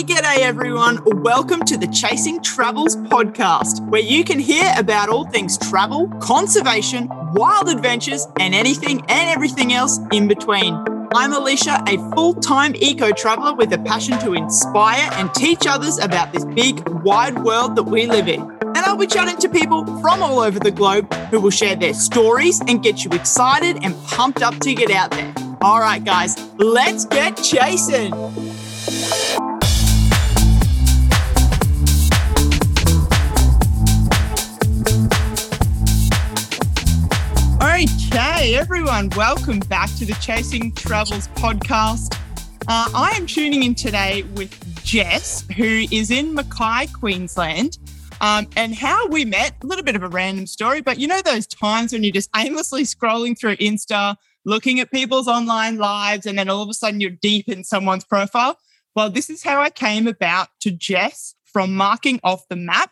G'day, g'day, everyone. Welcome to the Chasing Travels podcast, where you can hear about all things travel, conservation, wild adventures, and anything and everything else in between. I'm Alicia, a full time eco traveler with a passion to inspire and teach others about this big, wide world that we live in. And I'll be chatting to people from all over the globe who will share their stories and get you excited and pumped up to get out there. All right, guys, let's get chasing. Okay, everyone, welcome back to the Chasing Travels podcast. Uh, I am tuning in today with Jess, who is in Mackay, Queensland. Um, and how we met, a little bit of a random story, but you know those times when you're just aimlessly scrolling through Insta, looking at people's online lives, and then all of a sudden you're deep in someone's profile? Well, this is how I came about to Jess from Marking Off the Map.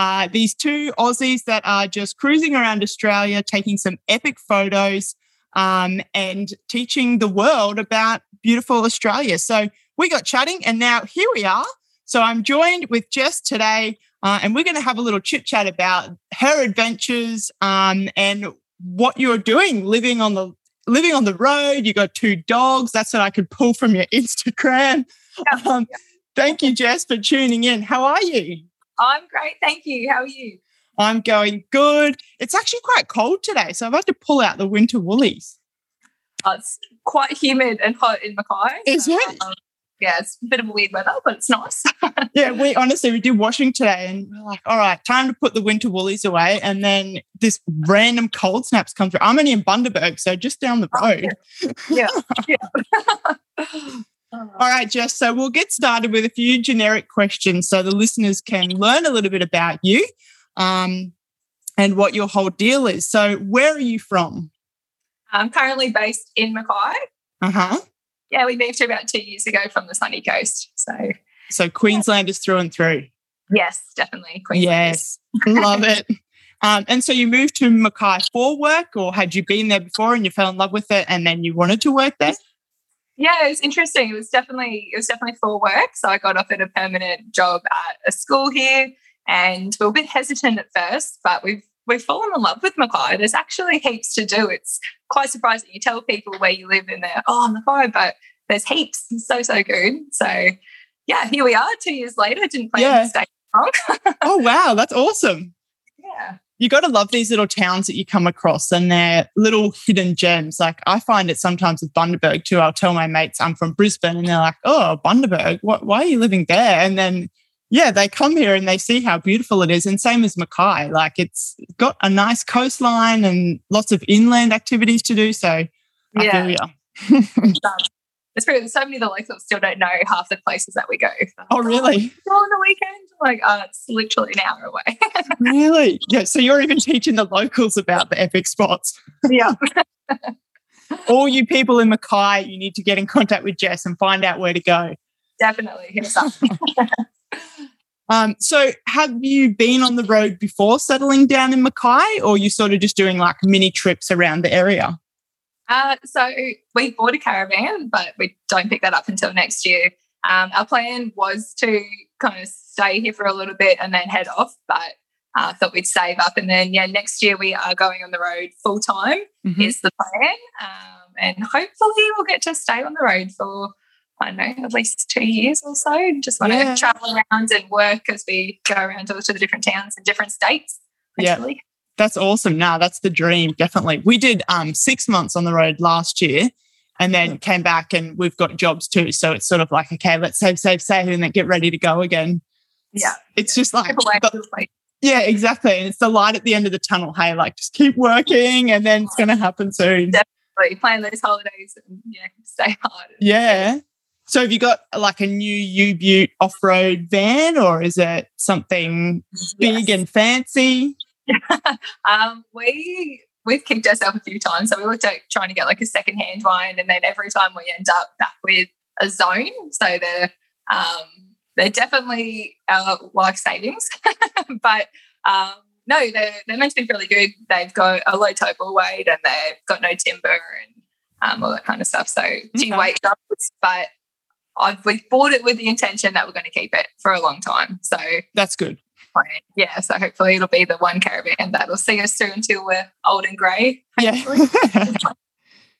Uh, these two Aussies that are just cruising around Australia, taking some epic photos um, and teaching the world about beautiful Australia. So we got chatting, and now here we are. So I'm joined with Jess today, uh, and we're going to have a little chit chat about her adventures um, and what you're doing, living on the living on the road. You got two dogs. That's what I could pull from your Instagram. Um, thank you, Jess, for tuning in. How are you? I'm great. Thank you. How are you? I'm going good. It's actually quite cold today, so I've had to pull out the winter woolies. Oh, it's quite humid and hot in Mackay. Is it? Um, yeah, it's a bit of a weird weather, but it's nice. yeah, we honestly we did washing today, and we're like, all right, time to put the winter woolies away. And then this random cold snaps come through. I'm only in Bundaberg, so just down the road. Oh, yeah. yeah. All right, Jess. So we'll get started with a few generic questions so the listeners can learn a little bit about you um, and what your whole deal is. So, where are you from? I'm currently based in Mackay. Uh huh. Yeah, we moved here about two years ago from the sunny coast. So, so Queensland yeah. is through and through. Yes, definitely. Queensland yes, love it. Um, and so you moved to Mackay for work, or had you been there before and you fell in love with it, and then you wanted to work there? Yeah, it was interesting. It was definitely it was definitely for work. So I got offered a permanent job at a school here, and we are a bit hesitant at first, but we've we've fallen in love with Mackay. There's actually heaps to do. It's quite surprising. You tell people where you live, and they're oh Mackay, but there's heaps. It's so so good. So yeah, here we are. Two years later, didn't plan yeah. to stay long. oh wow, that's awesome. Yeah you got to love these little towns that you come across and they're little hidden gems. Like I find it sometimes with Bundaberg too. I'll tell my mates I'm from Brisbane and they're like, oh, Bundaberg, what, why are you living there? And then, yeah, they come here and they see how beautiful it is. And same as Mackay, like it's got a nice coastline and lots of inland activities to do. So I yeah. feel you. It's pretty, so many of the locals still don't know half the places that we go. oh, really? Oh, on the weekend, like, oh, it's literally an hour away. really? Yeah. So you're even teaching the locals about the epic spots. Yeah. All you people in Mackay, you need to get in contact with Jess and find out where to go. Definitely. Hit us up. Um, so have you been on the road before settling down in Mackay or you sort of just doing like mini trips around the area? Uh, so we bought a caravan, but we don't pick that up until next year. Um, our plan was to kind of stay here for a little bit and then head off, but I uh, thought we'd save up. And then, yeah, next year we are going on the road full time, mm-hmm. is the plan. Um, and hopefully we'll get to stay on the road for, I don't know, at least two years or so. Just want yeah. to travel around and work as we go around to, to the different towns and different states. Yeah. That's awesome. Now that's the dream, definitely. We did um, six months on the road last year and then came back and we've got jobs too. So it's sort of like, okay, let's save, save, save, and then get ready to go again. Yeah. It's just like, but, yeah, exactly. And it's the light at the end of the tunnel. Hey, like just keep working and then it's going to happen soon. Definitely plan those holidays and yeah, stay hard. Yeah. So have you got like a new U Butte off road van or is it something yes. big and fancy? um, we we've kicked ourselves a few times. So we looked at trying to get like a secondhand hand one, and then every time we end up back with a zone. So they're um, they're definitely our life savings, but um, no, they're they're meant to be really good. They've got a low total weight and they've got no timber and um, all that kind of stuff. So okay. weight but I've we bought it with the intention that we're going to keep it for a long time. So that's good. Yeah, so hopefully it'll be the one caravan that'll see us through until we're old and grey. Yeah,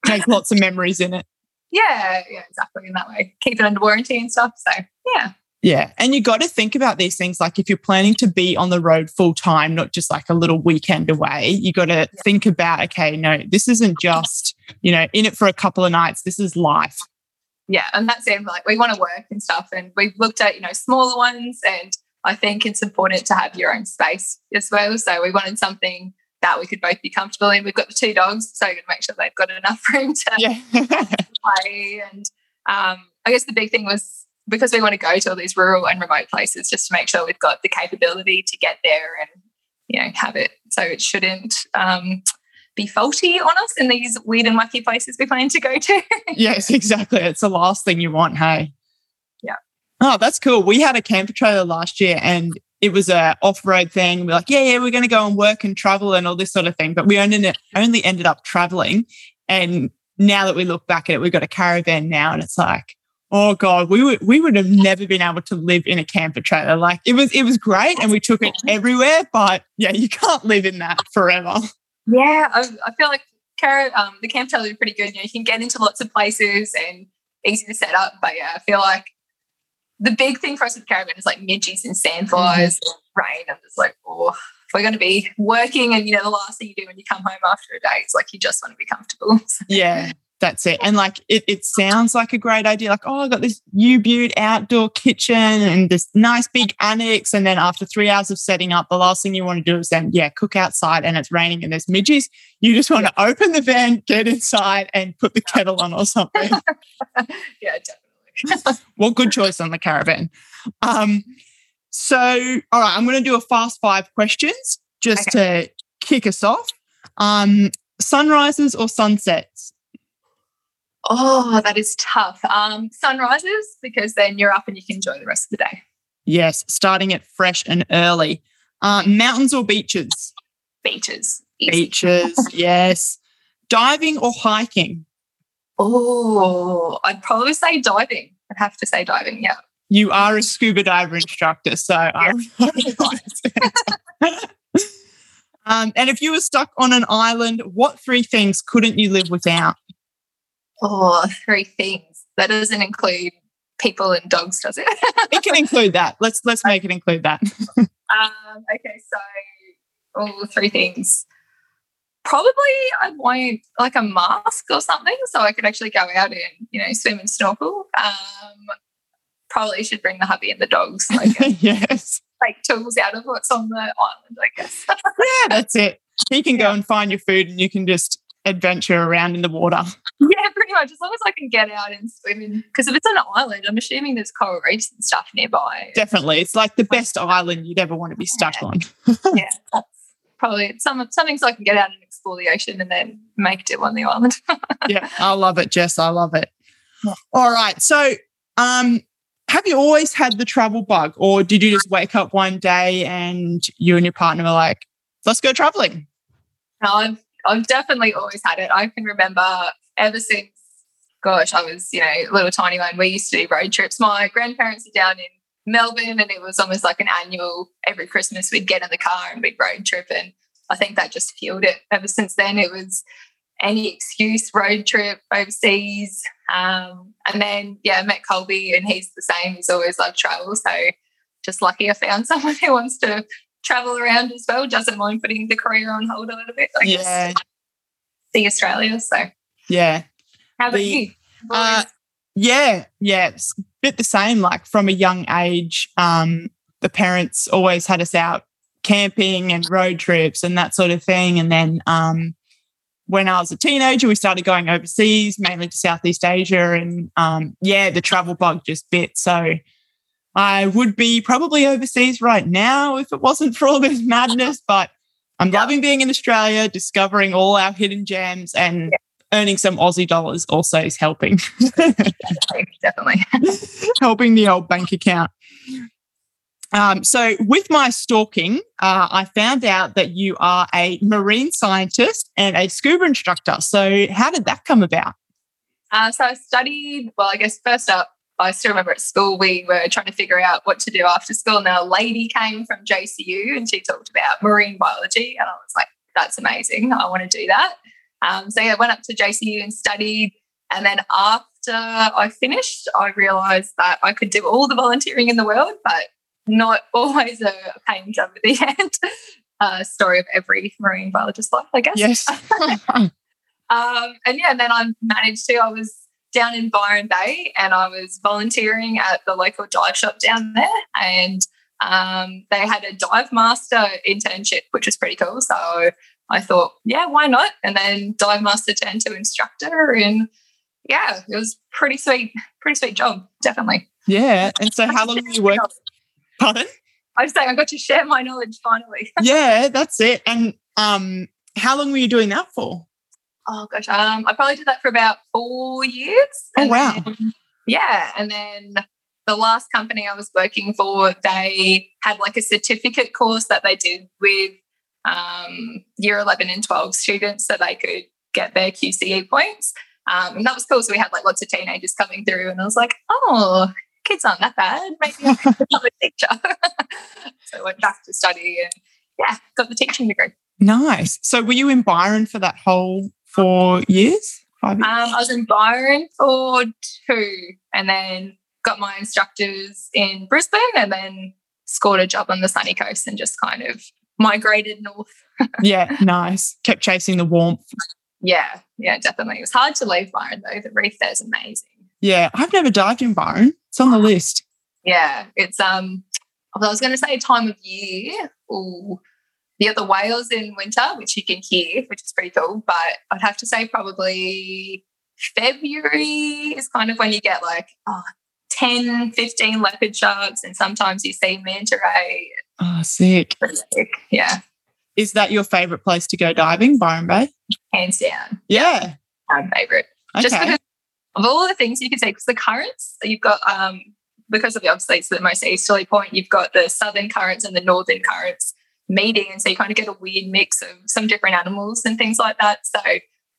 make lots of memories in it. Yeah, yeah, exactly in that way. Keep it under warranty and stuff. So yeah. Yeah. And you got to think about these things like if you're planning to be on the road full time, not just like a little weekend away, you got to yeah. think about, okay, no, this isn't just, you know, in it for a couple of nights. This is life. Yeah. And that's it. Like we want to work and stuff. And we've looked at, you know, smaller ones. And I think it's important to have your own space as well. So we wanted something that we could both be comfortable in. We've got the two dogs, so we're going to make sure they've got enough room to yeah. play. And um, I guess the big thing was because we want to go to all these rural and remote places just to make sure we've got the capability to get there and you know have it so it shouldn't um, be faulty on us in these weird and wacky places we plan to go to yes exactly it's the last thing you want hey oh that's cool we had a camper trailer last year and it was a off-road thing we're like yeah yeah we're going to go and work and travel and all this sort of thing but we only, only ended up traveling and now that we look back at it we've got a caravan now and it's like oh god, we would we would have never been able to live in a camper trailer. Like it was it was great, and we took it everywhere. But yeah, you can't live in that forever. Yeah, I, I feel like Cara, um, the camper trailer is pretty good. You know, you can get into lots of places and easy to set up. But yeah, I feel like the big thing for us with caravan is like midges and sandflies, mm-hmm. rain, and it's like, oh, we're going to be working, and you know, the last thing you do when you come home after a day is like you just want to be comfortable. yeah, that's it. And like it, it sounds like a great idea. Like, oh, I got this U Butte outdoor kitchen and this nice big annex. And then after three hours of setting up, the last thing you want to do is then, yeah, cook outside and it's raining and there's midges. You just want to open the van, get inside and put the kettle on or something. yeah, definitely. well, good choice on the caravan. Um, so, all right, I'm going to do a fast five questions just okay. to kick us off. Um, sunrises or sunsets? Oh, that is tough. Um, sunrises, because then you're up and you can enjoy the rest of the day. Yes, starting it fresh and early. Uh, mountains or beaches? Beaches. Easy. Beaches, yes. Diving or hiking? Oh, I'd probably say diving. I'd have to say diving, yeah. You are a scuba diver instructor, so yeah. um, and if you were stuck on an island, what three things couldn't you live without? Oh, three things. That doesn't include people and dogs, does it? it can include that. Let's let's make it include that. um, okay, so all three things. Probably I'd want like a mask or something so I could actually go out and you know swim and snorkel. Um, probably should bring the hubby and the dogs. Like, yes. Like tools out of what's on the island, I guess. yeah, that's it. You can yeah. go and find your food, and you can just adventure around in the water. Yeah, pretty much. As long as I can get out and swim because if it's an island, I'm assuming there's coral reefs and stuff nearby. Definitely, it's like the best island you'd ever want to be stuck yeah. on. yeah, that's probably some of something so I can get out and explore the ocean and then make do on the island. yeah, I love it, Jess. I love it. All right, so um, have you always had the travel bug, or did you just wake up one day and you and your partner were like, "Let's go traveling"? No, I've I've definitely always had it. I can remember ever since, gosh, I was, you know, little tiny one. We used to do road trips. My grandparents are down in Melbourne and it was almost like an annual, every Christmas we'd get in the car and we'd road trip. And I think that just fueled it. Ever since then, it was any excuse road trip overseas. Um, and then, yeah, I met Colby and he's the same. He's always loved travel. So just lucky I found someone who wants to travel around as well. Doesn't mind putting the career on hold a little bit. I yeah. See Australia. So yeah. How about the, you? Uh, yeah, yeah, it's a bit the same. Like from a young age, um, the parents always had us out camping and road trips and that sort of thing. And then um, when I was a teenager, we started going overseas, mainly to Southeast Asia. And um, yeah, the travel bug just bit. So I would be probably overseas right now if it wasn't for all this madness. But I'm yeah. loving being in Australia, discovering all our hidden gems, and yeah. earning some Aussie dollars also is helping. Definitely. helping the old bank account. Um, so, with my stalking, uh, I found out that you are a marine scientist and a scuba instructor. So, how did that come about? Uh, so, I studied, well, I guess first up, I still remember at school we were trying to figure out what to do after school. And a lady came from JCU and she talked about marine biology. And I was like, that's amazing. I want to do that. Um, so yeah, I went up to JCU and studied. And then after I finished, I realized that I could do all the volunteering in the world, but not always a pain job at the end. uh, story of every marine biologist life, I guess. Yes. um, and yeah, and then I managed to, I was down in Byron Bay and I was volunteering at the local dive shop down there. And um, they had a dive master internship, which was pretty cool. So I thought, yeah, why not? And then dive master turned to instructor. And yeah, it was pretty sweet, pretty sweet job, definitely. Yeah. And so how long were you working? Pardon? I was saying I got to share my knowledge finally. yeah, that's it. And um, how long were you doing that for? Oh gosh, um, I probably did that for about four years. Oh wow! Then, yeah, and then the last company I was working for, they had like a certificate course that they did with um, year 11 and 12 students so they could get their QCE points. Um, and that was cool. So we had like lots of teenagers coming through, and I was like, oh, kids aren't that bad. Maybe I can become a teacher. so I went back to study and yeah, got the teaching degree. Nice. So were you in Byron for that whole four years? Five years? Um, I was in Byron for two and then got my instructors in Brisbane and then scored a job on the sunny coast and just kind of migrated north. yeah, nice. Kept chasing the warmth. Yeah, yeah, definitely. It was hard to leave Byron though. The reef there's amazing. Yeah, I've never dived in Byron. It's on the list. Yeah, it's um. I was going to say time of year. Ooh, the other whales in winter, which you can hear, which is pretty cool. But I'd have to say probably February is kind of when you get like oh, 10, 15 leopard sharks, and sometimes you see manta ray. Oh, sick. sick. Yeah. Is that your favorite place to go diving, Byron Bay? Hands down. Yeah. My favorite. Okay. Just because of all the things you can see, because the currents, you've got, um, because of the obviously it's the most easterly point, you've got the southern currents and the northern currents meeting. And so you kind of get a weird mix of some different animals and things like that. So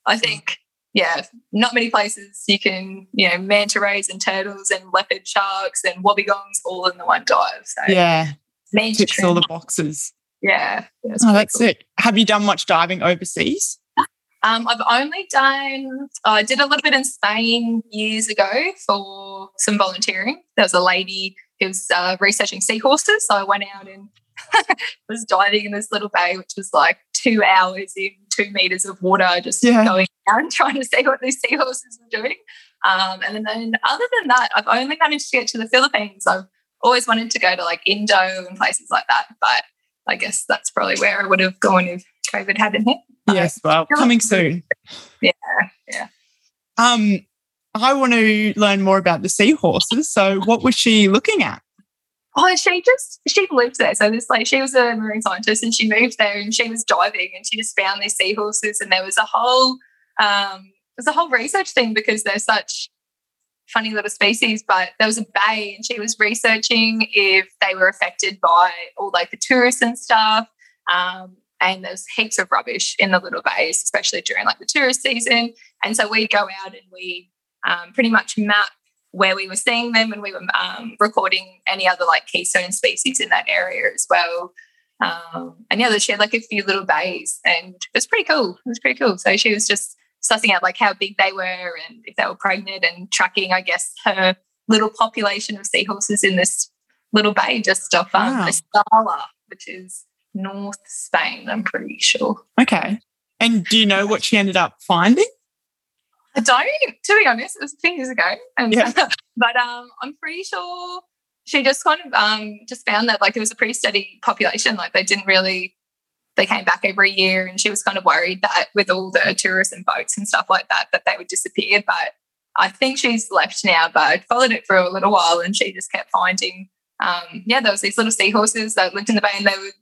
I think, yeah, not many places you can, you know, manta rays and turtles and leopard sharks and wobbegongs all in the one dive. So yeah, ticks all the boxes. Yeah. yeah oh, that's cool. it. Have you done much diving overseas? Um, I've only done, uh, I did a little bit in Spain years ago for some volunteering. There was a lady who was uh, researching seahorses. So I went out and was diving in this little bay, which was like two hours in two meters of water, just yeah. going down trying to see what these seahorses were doing. Um, and then, other than that, I've only managed to get to the Philippines. I've always wanted to go to like Indo and places like that, but I guess that's probably where I would have gone if COVID hadn't hit. Yes, well, coming soon. Yeah, yeah. Um, I want to learn more about the seahorses. So, what was she looking at? Oh, she just she lived there. So this like she was a marine scientist and she moved there and she was diving and she just found these seahorses and there was a whole um there's a whole research thing because they're such funny little species, but there was a bay and she was researching if they were affected by all like the tourists and stuff. Um, and there's heaps of rubbish in the little bays, especially during like the tourist season. And so we go out and we um, pretty much map where we were seeing them and we were um, recording any other like keystone species in that area as well. Um, and yeah, she had like a few little bays and it was pretty cool. It was pretty cool. So she was just sussing out like how big they were and if they were pregnant and tracking, I guess, her little population of seahorses in this little bay just off um, wow. Estala, which is North Spain, I'm pretty sure. Okay. And do you know what she ended up finding? I don't, to be honest. It was a few years ago. And, yeah. but um, I'm pretty sure she just kind of um, just found that like it was a pretty steady population. Like they didn't really, they came back every year and she was kind of worried that with all the tourists and boats and stuff like that, that they would disappear. But I think she's left now, but I followed it for a little while and she just kept finding, um, yeah, there was these little seahorses that lived in the bay and they would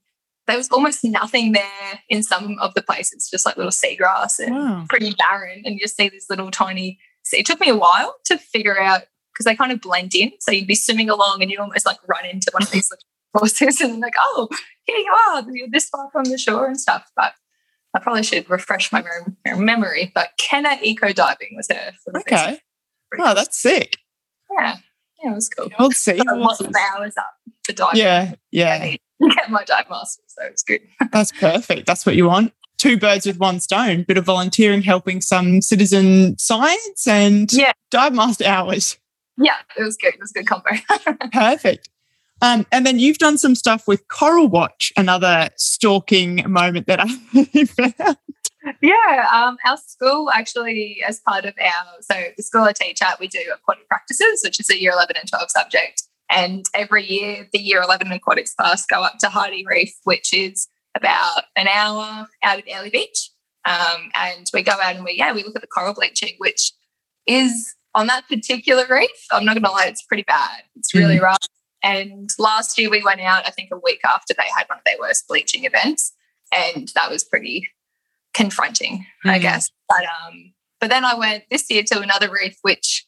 there was almost nothing there in some of the places, just like little seagrass and wow. pretty barren. And you just see these little tiny. It took me a while to figure out because they kind of blend in. So you'd be swimming along and you'd almost like run into one of these little horses and like, oh, here you are, you're this far from the shore and stuff. But I probably should refresh my memory. But Kenna Eco Diving was her. Okay. Oh, that's sick. Yeah. Yeah, it was cool. Old sea Lots of hours up to dive. Yeah, yeah. Get my dive master, so it's good. That's perfect. That's what you want. Two birds with one stone. Bit of volunteering, helping some citizen science, and Yeah. dive master hours. Yeah, it was good. It was a good combo. Perfect. Um, and then you've done some stuff with Coral Watch, another stalking moment that I found. Yeah, um, our school actually, as part of our, so the school I teach at, we do aquatic practices, which is a year 11 and 12 subject. And every year, the year 11 aquatics class go up to Hardy Reef, which is about an hour out of Airlie Beach. Um, and we go out and we, yeah, we look at the coral bleaching, which is on that particular reef. I'm not going to lie, it's pretty bad. It's really rough. And last year we went out, I think a week after they had one of their worst bleaching events. And that was pretty confronting, I Mm. guess. But um, but then I went this year to another reef, which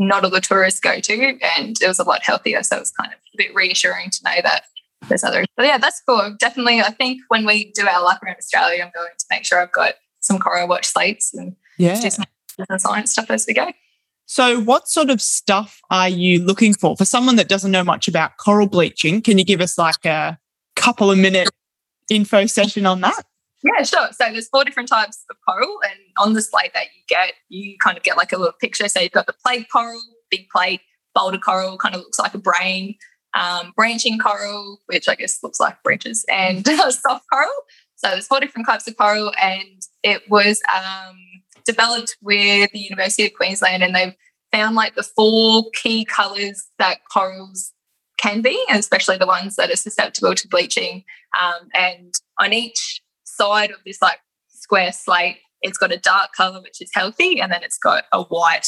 not all the tourists go to, and it was a lot healthier. So it was kind of a bit reassuring to know that there's other. But yeah, that's cool. Definitely, I think when we do our luck around Australia, I'm going to make sure I've got some coral watch slates and Yeah. do some science stuff as we go. So, what sort of stuff are you looking for? For someone that doesn't know much about coral bleaching, can you give us like a couple of minute info session on that? Yeah, sure. So there's four different types of coral, and on the slate that you get, you kind of get like a little picture. So you've got the plate coral, big plate, boulder coral, kind of looks like a brain, um, branching coral, which I guess looks like branches, and soft coral. So there's four different types of coral, and it was um, developed with the University of Queensland, and they've found like the four key colours that corals can be, especially the ones that are susceptible to bleaching. Um, and on each side of this like square slate, it's got a dark color which is healthy, and then it's got a white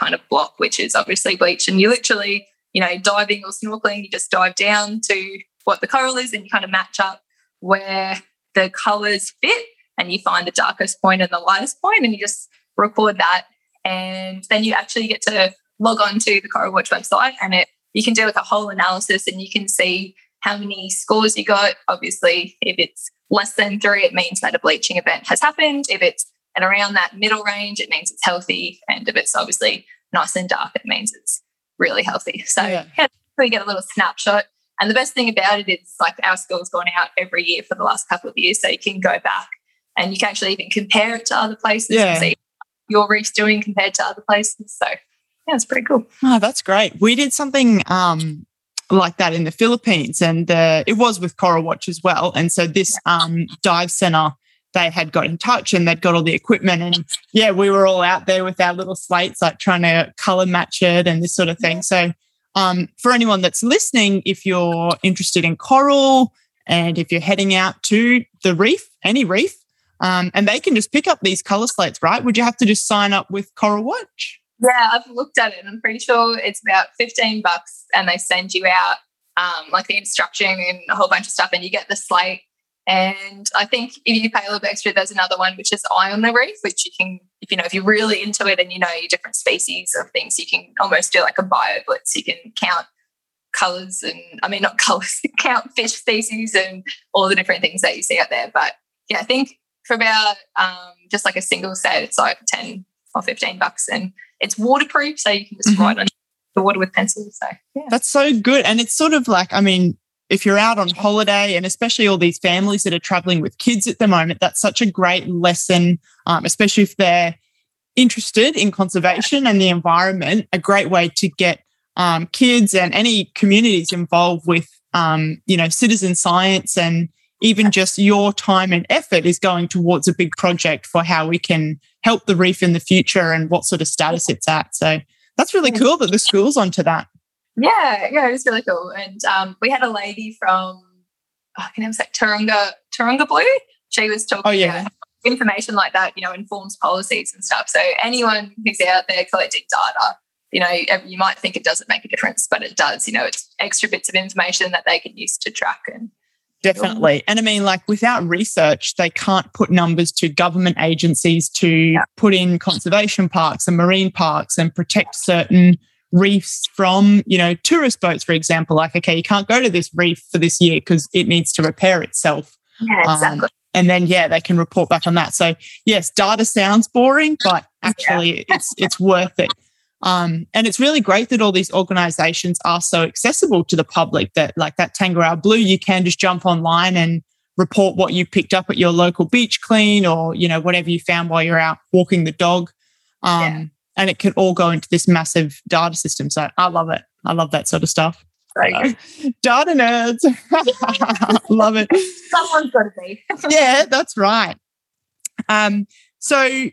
kind of block which is obviously bleach. And you literally, you know, diving or snorkeling, you just dive down to what the coral is, and you kind of match up where the colors fit, and you find the darkest point and the lightest point, and you just record that, and then you actually get to log on to the Coral Watch website, and it you can do like a whole analysis, and you can see how many scores you got. Obviously, if it's less than three, it means that a bleaching event has happened. If it's and around that middle range, it means it's healthy. And if it's obviously nice and dark, it means it's really healthy. So Yeah. yeah, we get a little snapshot. And the best thing about it is like our school's gone out every year for the last couple of years. So you can go back and you can actually even compare it to other places Yeah. and see your reef's doing compared to other places. So yeah, it's pretty cool. Oh, that's great. We did something um, like that in the Philippines, and uh, it was with Coral Watch as well. And so this um, dive center, they had got in touch and they'd got all the equipment, and yeah, we were all out there with our little slates, like trying to color match it and this sort of thing. So, um, for anyone that's listening, if you're interested in coral and if you're heading out to the reef, any reef, um, and they can just pick up these color slates, right? Would you have to just sign up with Coral Watch? Yeah, I've looked at it and I'm pretty sure it's about 15 bucks and they send you out um, like the instruction and a whole bunch of stuff and you get the slate. And I think if you pay a little bit extra, there's another one which is Eye on the Reef, which you can, if you know, if you're really into it and you know your different species of things, you can almost do like a bio blitz. You can count colors and I mean not colors, count fish species and all the different things that you see out there. But yeah, I think for about um, just like a single set, it's like 10 or 15 bucks and it's waterproof, so you can just Mhm. write on the water with pencils. So yeah. That's so good. And it's sort of like, I mean, if you're out on holiday and especially all these families that are traveling with kids at the moment, that's such a great lesson, um, especially if they're interested in conservation and the environment, a great way to get um, kids and any communities involved with, um, you know, citizen science and even just your time and effort is going towards a big project for how we can help the reef in the future and what sort of status it's at. So that's really cool that the school's onto that. Yeah, yeah, it was really cool. And um, we had a lady from, oh, I can never say Turunga, Turunga Blue. She was talking Oh, yeah. about information like that, you know, informs policies and stuff. So anyone who's out there collecting data, you know, you might think it doesn't make a difference, but it does. You know, it's extra bits of information that they can use to track and Definitely. And I mean, like without research, they can't put numbers to government agencies to put in conservation parks and marine parks and protect certain reefs from, you know, tourist boats, for example. Like, okay, you can't go to this reef for this year because it needs to repair itself. yeah, Um, exactly. and then yeah, they can report back on that. So yes, data sounds boring, but actually it's it's worth it. Um, and it's really great that all these organizations are so accessible to the public that like that Tangaroa Blue, you can just jump online and report what you picked up at your local beach clean or, you know, whatever you found while you're out walking the dog. Um, yeah. And it can all go into this massive data system. So I love it. I love that sort of stuff. Right. Data nerds. love it. Someone's got to be. yeah, that's right. Um, so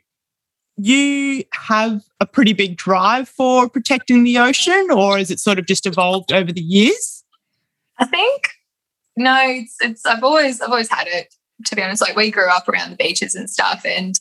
you have a pretty big drive for protecting the ocean, or has it sort of just evolved over the years? I think no, it's it's I've always I've always had it, to be honest. Like we grew up around the beaches and stuff and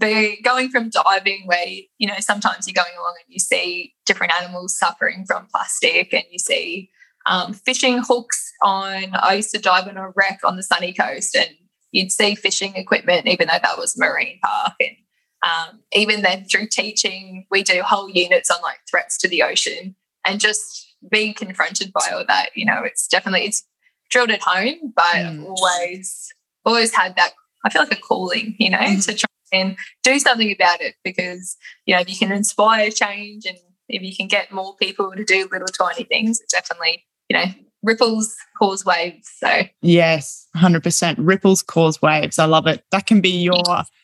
the going from diving where you know sometimes you're going along and you see different animals suffering from plastic and you see um, fishing hooks on i used to dive on a wreck on the sunny coast and you'd see fishing equipment even though that was marine park and um, even then, through teaching, we do whole units on like threats to the ocean and just being confronted by all that. You know, it's definitely it's drilled at home, but mm. always always had that. I feel like a calling, you know, mm. to try and do something about it because you know if you can inspire change and if you can get more people to do little tiny things, it definitely you know ripples cause waves. So yes, hundred percent ripples cause waves. I love it. That can be your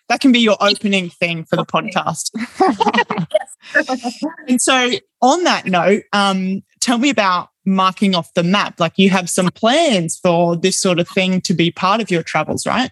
that can be your opening thing for the podcast. and so, on that note, um, tell me about marking off the map. Like you have some plans for this sort of thing to be part of your travels, right?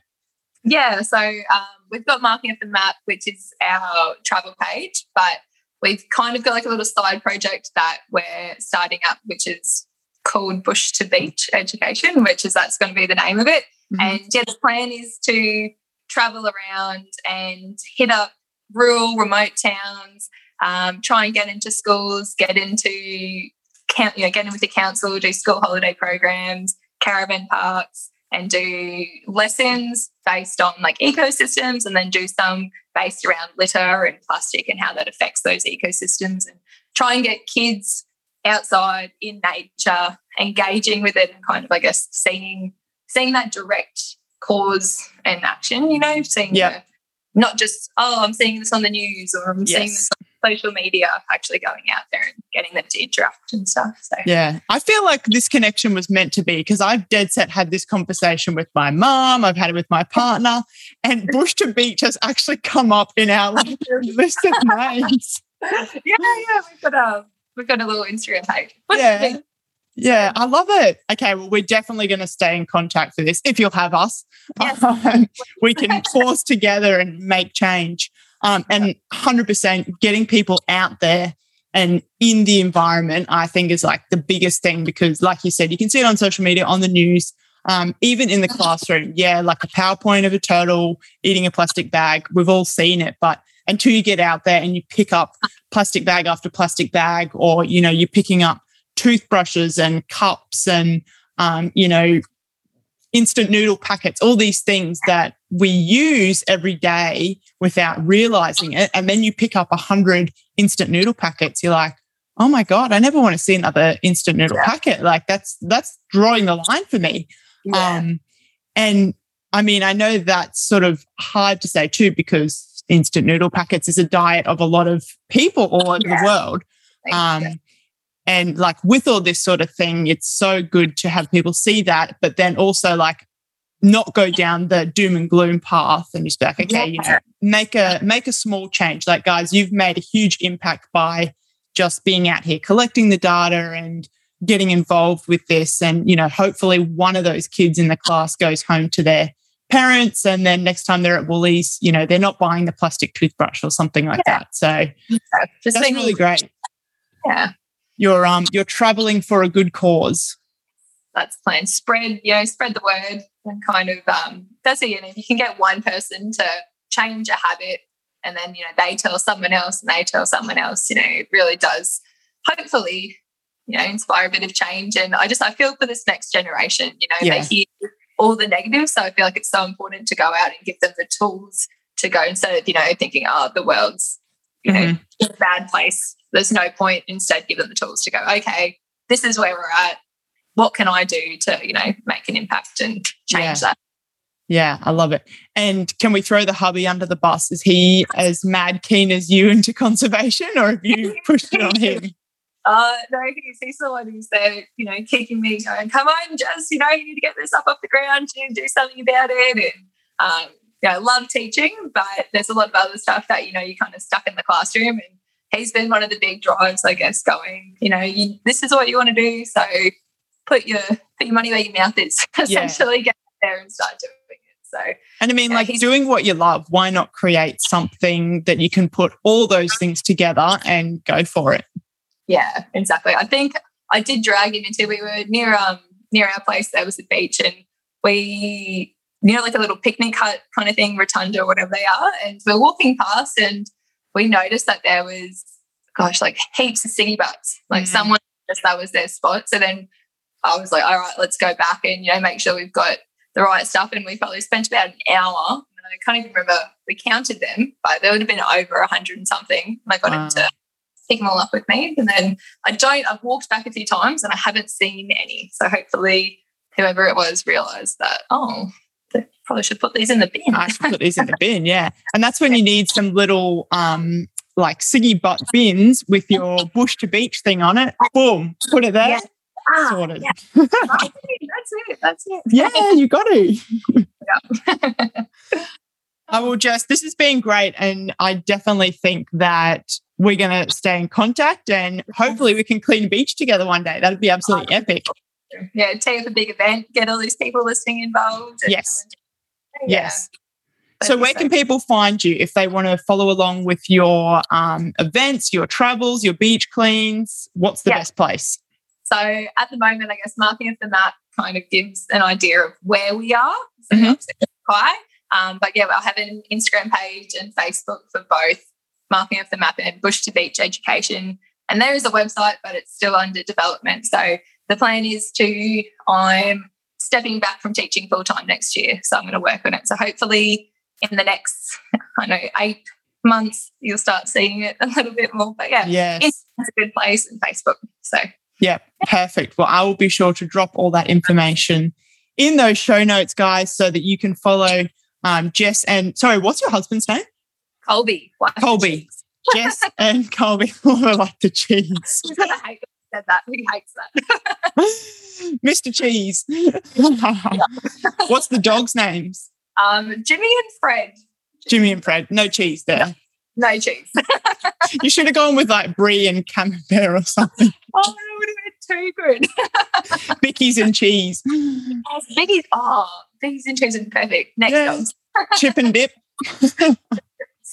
Yeah. So um, we've got marking off the map, which is our travel page, but we've kind of got like a little side project that we're starting up, which is called Bush to Beach Education, which is that's going to be the name of it. Mm-hmm. And yeah, the plan is to travel around and hit up rural, remote towns, um, try and get into schools, get into you know, get in with the council, do school holiday programs, caravan parks, and do lessons based on like ecosystems, and then do some based around litter and plastic and how that affects those ecosystems, and try and get kids outside in nature, engaging with it, and kind of I guess seeing seeing that direct cause and action, you know, seeing yeah. The, not just, oh, I'm seeing this on the news or I'm yes. seeing this on social media, actually going out there and getting them to interact and stuff. So yeah, I feel like this connection was meant to be because I've dead set had this conversation with my mom, I've had it with my partner, and Bush to Beach has actually come up in our list of names. yeah, yeah, we've got a we've got a little Instagram page. Yeah. Yeah, I love it. Okay, well, we're definitely going to stay in contact for this if you'll have us. Yes. Um, we can pause together and make change. Um, and 100% getting people out there and in the environment, I think is like the biggest thing because, like you said, you can see it on social media, on the news, um, even in the classroom. Yeah, like a PowerPoint of a turtle eating a plastic bag. We've all seen it, but until you get out there and you pick up plastic bag after plastic bag, or you know, you're picking up toothbrushes and cups and, um, you know, instant noodle packets, all these things that we use every day without realizing it. And then you pick up a hundred instant noodle packets. You're like, oh my God, I never want to see another instant noodle yeah. packet. Like that's, that's drawing the line for me. Yeah. Um, and I mean, I know that's sort of hard to say too, because instant noodle packets is a diet of a lot of people all over yeah. the world. Um, and like with all this sort of thing, it's so good to have people see that, but then also like not go down the doom and gloom path and just be like, okay, yeah. you know, make a make a small change. Like, guys, you've made a huge impact by just being out here collecting the data and getting involved with this. And, you know, hopefully one of those kids in the class goes home to their parents and then next time they're at Woolies, you know, they're not buying the plastic toothbrush or something like yeah. that. So yeah. Just that's really great. Yeah you're um you're traveling for a good cause. That's the plan. Spread, you know, spread the word and kind of um that's it. You know, if you can get one person to change a habit and then, you know, they tell someone else and they tell someone else, you know, it really does hopefully, you know, inspire a bit of change. And I just I feel for this next generation, you know, yeah. they hear all the negatives. So I feel like it's so important to go out and give them the tools to go instead of, you know, thinking, oh, the world's, you mm-hmm. know, in a bad place there's no point. Instead, give them the tools to go, okay, this is where we're at. What can I do to, you know, make an impact and change yeah. that? Yeah, I love it. And can we throw the hubby under the bus? Is he as mad keen as you into conservation, or have you pushed it on him? Uh, no, he's, he's the one who's there, you know, kicking me, going, "Come on, Jess, you know, you need to get this up off the ground, you need to do something about it." And um, yeah, I love teaching, but there's a lot of other stuff that you know you're kind of stuck in the classroom, and he's been one of the big drives, I guess, going, you know, you, this is what you want to do, so put your put your money where your mouth is, essentially, yeah. get there and start doing it. so, and I mean, yeah, like doing what you love, why not create something that you can put all those things together and go for it? Yeah, exactly. I think I did drag him into we were near um near our place. There was a beach, and we you know like a little picnic hut kind of thing, rotunda or whatever they are. And we're walking past, and we noticed that there was gosh like heaps of ciggy butts. Like mm. someone just that was their spot. So then I was like, all right, let's go back and you know make sure we've got the right stuff. And we probably spent about an hour. And I can't even remember, we counted them, but there would have been over a hundred and something. And I got wow. him to pick them all up with me. And then I don't, I've walked back a few times and I haven't seen any. So hopefully whoever it was realized that, oh, they probably should put these in the bin. I should put these in the bin, yeah. And that's when you need some little um like ciggy butt bins with your bush to beach thing on it. Boom, put it there. Yeah. Ah, sorted. Yeah. that's it. That's it. Yeah, you got it. I will just, this has been great. And I definitely think that we're going to stay in contact and hopefully we can clean a beach together one day. That'd be absolutely epic. Yeah, take up a big event, get all these people listening involved. Yes. Yeah. Yes. So, where can people find you if they want to follow along with your um, events, your travels, your beach cleans? What's the yeah. best place? So at the moment, I guess marking off the map kind of gives an idea of where we are. So mm-hmm. Um, but yeah, I'll have an Instagram page and Facebook for both marking off the map and bush to beach education. And there is a website, but it's still under development. So the plan is to I'm stepping back from teaching full time next year. So I'm going to work on it. So hopefully in the next, I know, eight months, you'll start seeing it a little bit more. But yeah, yes. it's a good place and Facebook. So yeah, perfect. Well, I will be sure to drop all that information in those show notes, guys, so that you can follow um, Jess and sorry, what's your husband's name? Colby. Colby. Jess and Colby. I like the cheese. He's gonna hate said that. He hates that. Mr. Cheese. What's the dog's names? Um, Jimmy and Fred. Jimmy and Fred. No cheese there. No cheese. you should have gone with like brie and camembert or something. Oh, that would have been too good. Bickies and cheese. Oh, Bickies. Oh, Bickies and cheese is perfect. Next yes. Chip and dip.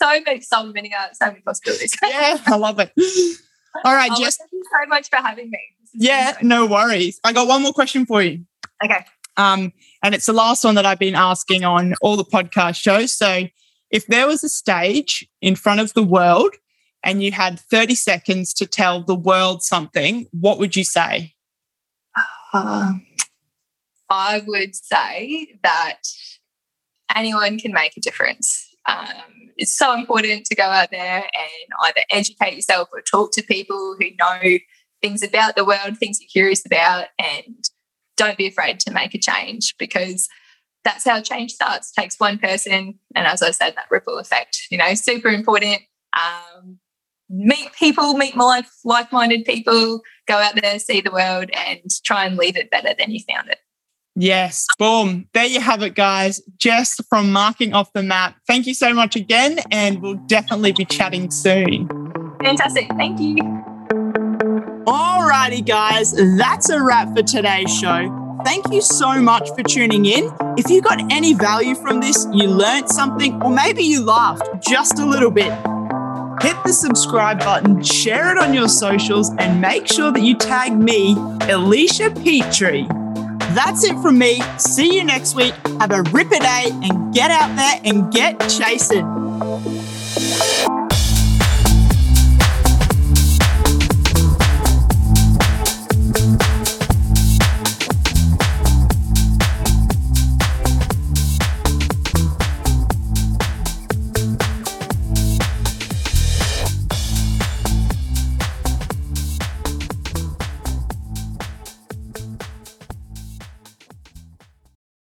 So many, so many, uh, so many possibilities. yeah, I love it. All right, oh, Jess. Thank you so much for having me. Yeah, no worries. I got one more question for you. Okay. Um, and it's the last one that I've been asking on all the podcast shows. So if there was a stage in front of the world and you had 30 seconds to tell the world something, what would you say? Uh, I would say that anyone can make a difference. Um, it's so important to go out there and either educate yourself or talk to people who know things about the world, things you're curious about, and don't be afraid to make a change because that's how change starts. It takes one person, and as I said, that ripple effect. You know, super important. Um, meet people, meet like like-minded people. Go out there, see the world, and try and leave it better than you found it. Yes, boom. There you have it, guys. Jess from Marking Off the Map. Thank you so much again, and we'll definitely be chatting soon. Fantastic. Thank you. Alrighty, guys, that's a wrap for today's show. Thank you so much for tuning in. If you got any value from this, you learned something, or maybe you laughed just a little bit, hit the subscribe button, share it on your socials, and make sure that you tag me, Alicia Petrie. That's it from me. See you next week. Have a ripper day and get out there and get chasing.